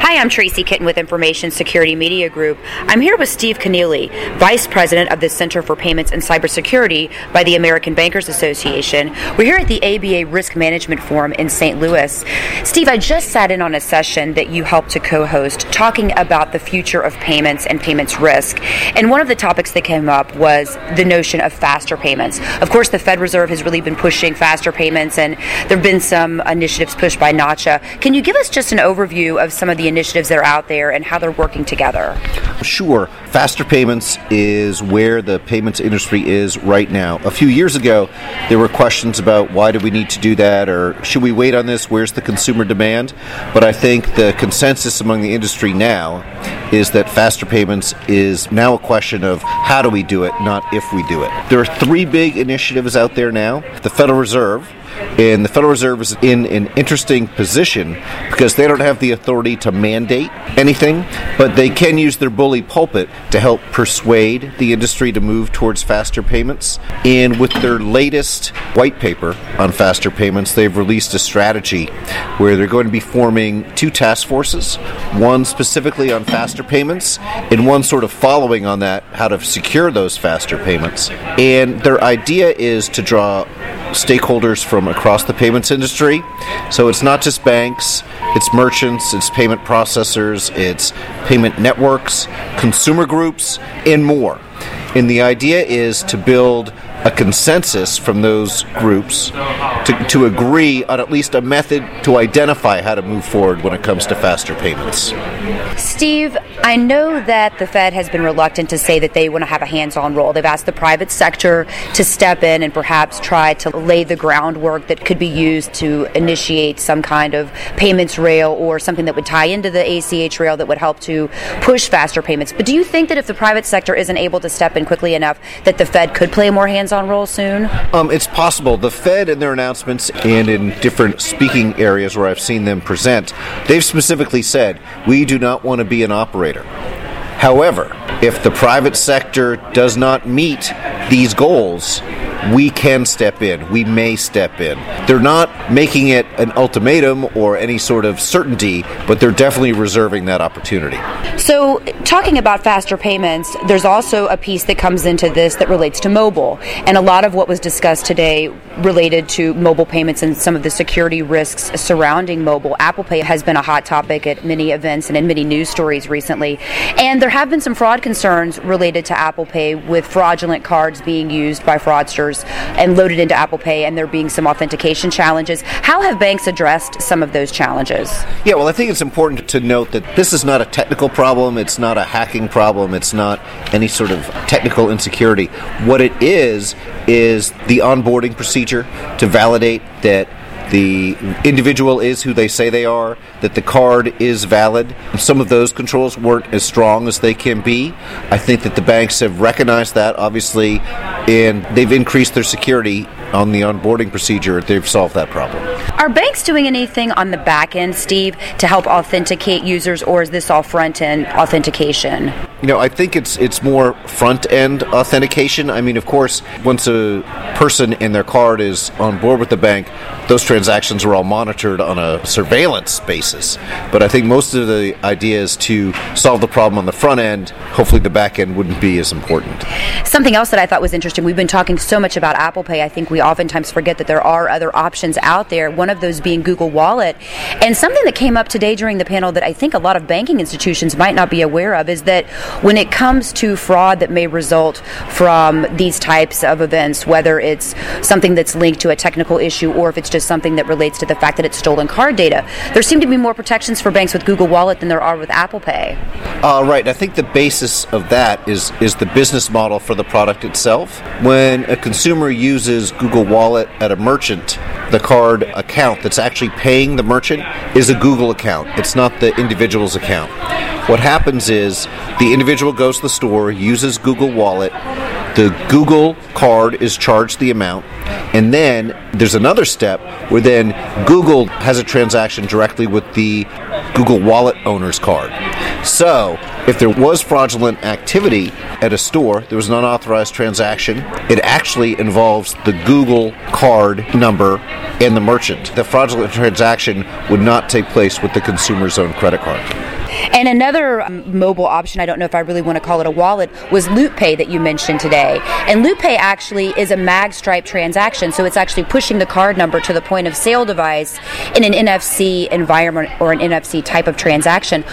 Hi, I'm Tracy Kitten with Information Security Media Group. I'm here with Steve Kenneally, Vice President of the Center for Payments and Cybersecurity by the American Bankers Association. We're here at the ABA Risk Management Forum in St. Louis. Steve, I just sat in on a session that you helped to co host talking about the future of payments and payments risk. And one of the topics that came up was the notion of faster payments. Of course, the Fed Reserve has really been pushing faster payments, and there have been some initiatives pushed by NACHA. Can you give us just an overview of some of the initiatives that are out there and how they're working together? Sure. Faster payments is where the payments industry is right now. A few years ago, there were questions about why do we need to do that or should we wait on this? Where's the consumer demand? But I think the consensus among the industry now is that faster payments is now a question of how do we do it, not if we do it. There are three big initiatives out there now. The Federal Reserve and the Federal Reserve is in an interesting position because they don't have the authority to mandate anything, but they can use their bully pulpit to help persuade the industry to move towards faster payments. And with their latest white paper on faster payments, they've released a strategy where they're going to be forming two task forces one specifically on faster payments, and one sort of following on that, how to secure those faster payments. And their idea is to draw stakeholders from across the payments industry. So it's not just banks, it's merchants, it's payment processors, it's payment networks, consumer groups, and more. And the idea is to build a consensus from those groups to, to agree on at least a method to identify how to move forward when it comes to faster payments. Steve, I know that the Fed has been reluctant to say that they want to have a hands on role. They've asked the private sector to step in and perhaps try to lay the groundwork that could be used to initiate some kind of payments rail or something that would tie into the ACH rail that would help to push faster payments. But do you think that if the private sector isn't able to step in quickly enough, that the Fed could play a more hands on role soon? Um, it's possible. The Fed, in their announcements and in different speaking areas where I've seen them present, they've specifically said, we do not want to be an operator. However, if the private sector does not meet these goals, we can step in. We may step in. They're not making it an ultimatum or any sort of certainty, but they're definitely reserving that opportunity. So, talking about faster payments, there's also a piece that comes into this that relates to mobile. And a lot of what was discussed today related to mobile payments and some of the security risks surrounding mobile. Apple Pay has been a hot topic at many events and in many news stories recently. And there have been some fraud concerns related to Apple Pay with fraudulent cards being used by fraudsters and loaded into Apple Pay and there being some authentication challenges. How have banks addressed some of those challenges? Yeah, well, I think it's important to note that this is not a technical problem, it's not a hacking problem, it's not any sort of technical insecurity. What it is, is the onboarding procedure to validate that the individual is who they say they are, that the card is valid. Some of those controls weren't as strong as they can be. I think that the banks have recognized that, obviously, and they've increased their security on the onboarding procedure. They've solved that problem. Are banks doing anything on the back end, Steve, to help authenticate users, or is this all front end authentication? You know, I think it's it's more front end authentication. I mean, of course, once a person and their card is on board with the bank, those transactions are all monitored on a surveillance basis. But I think most of the idea is to solve the problem on the front end. Hopefully, the back end wouldn't be as important. Something else that I thought was interesting. We've been talking so much about Apple Pay. I think we oftentimes forget that there are other options out there. One of those being Google Wallet, and something that came up today during the panel that I think a lot of banking institutions might not be aware of is that when it comes to fraud that may result from these types of events, whether it's something that's linked to a technical issue or if it's just something that relates to the fact that it's stolen card data, there seem to be more protections for banks with Google Wallet than there are with Apple Pay. Uh, right. I think the basis of that is is the business model for the product itself. When a consumer uses Google Wallet at a merchant, the card account that's actually paying the merchant is a Google account. It's not the individual's account. What happens is the individual goes to the store, uses Google Wallet, the Google card is charged the amount, and then there's another step where then Google has a transaction directly with the Google Wallet owner's card. So, if there was fraudulent activity at a store, there was an unauthorized transaction, it actually involves the Google card number and the merchant. The fraudulent transaction would not take place with the consumer's own credit card. And another um, mobile option, I don't know if I really want to call it a wallet, was Loop Pay that you mentioned today. And Loop Pay actually is a magstripe transaction, so it's actually pushing the card number to the point of sale device in an NFC environment or an NFC type of transaction.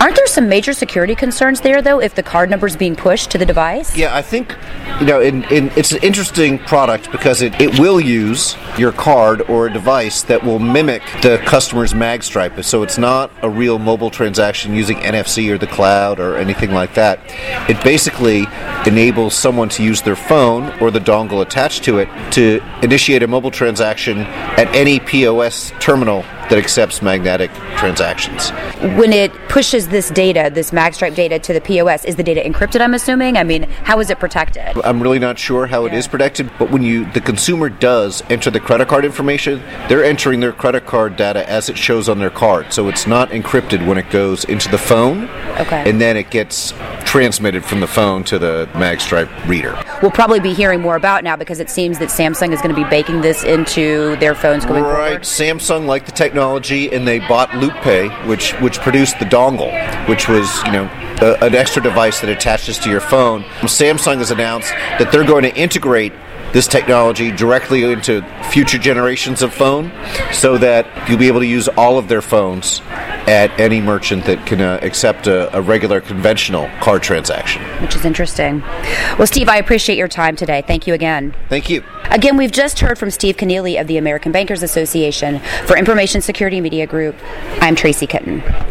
Aren't there some major security concerns there, though, if the card number is being pushed to the device? Yeah, I think you know, in, in, it's an interesting product because it, it will use your card or a device that will mimic the customer's magstripe. So it's not a real mobile transaction using NFC or the cloud or anything like that. It basically enables someone to use their phone or the dongle attached to it to initiate a mobile transaction at any POS terminal that accepts magnetic transactions. When it pushes this data, this magstripe data to the POS, is the data encrypted? I'm assuming. I mean, how is it protected? I'm really not sure how it Yeah. is protected, but when you the consumer does enter the credit card information, they're entering their credit card data as it shows on their card. So it's not encrypted when it goes into the phone, Okay. and then it gets transmitted from the phone to the magstripe reader. We'll probably be hearing more about now because it seems that Samsung is going to be baking this into their phones going Right. forward. Samsung liked the technology, and they bought LoopPay, which which produced the dongle, which was you know a, an extra device that attaches to your phone. Samsung has announced that they're going to integrate this technology directly into future generations of phone, so that you'll be able to use all of their phones at any merchant that can uh, accept a, a regular conventional card transaction. which is interesting. Well, Steve, I appreciate your time today. Thank you again. Thank you. Again, we've just heard from Steve Kenneally of the American Bankers Association. For Information Security Media Group, I'm Tracy Kitten.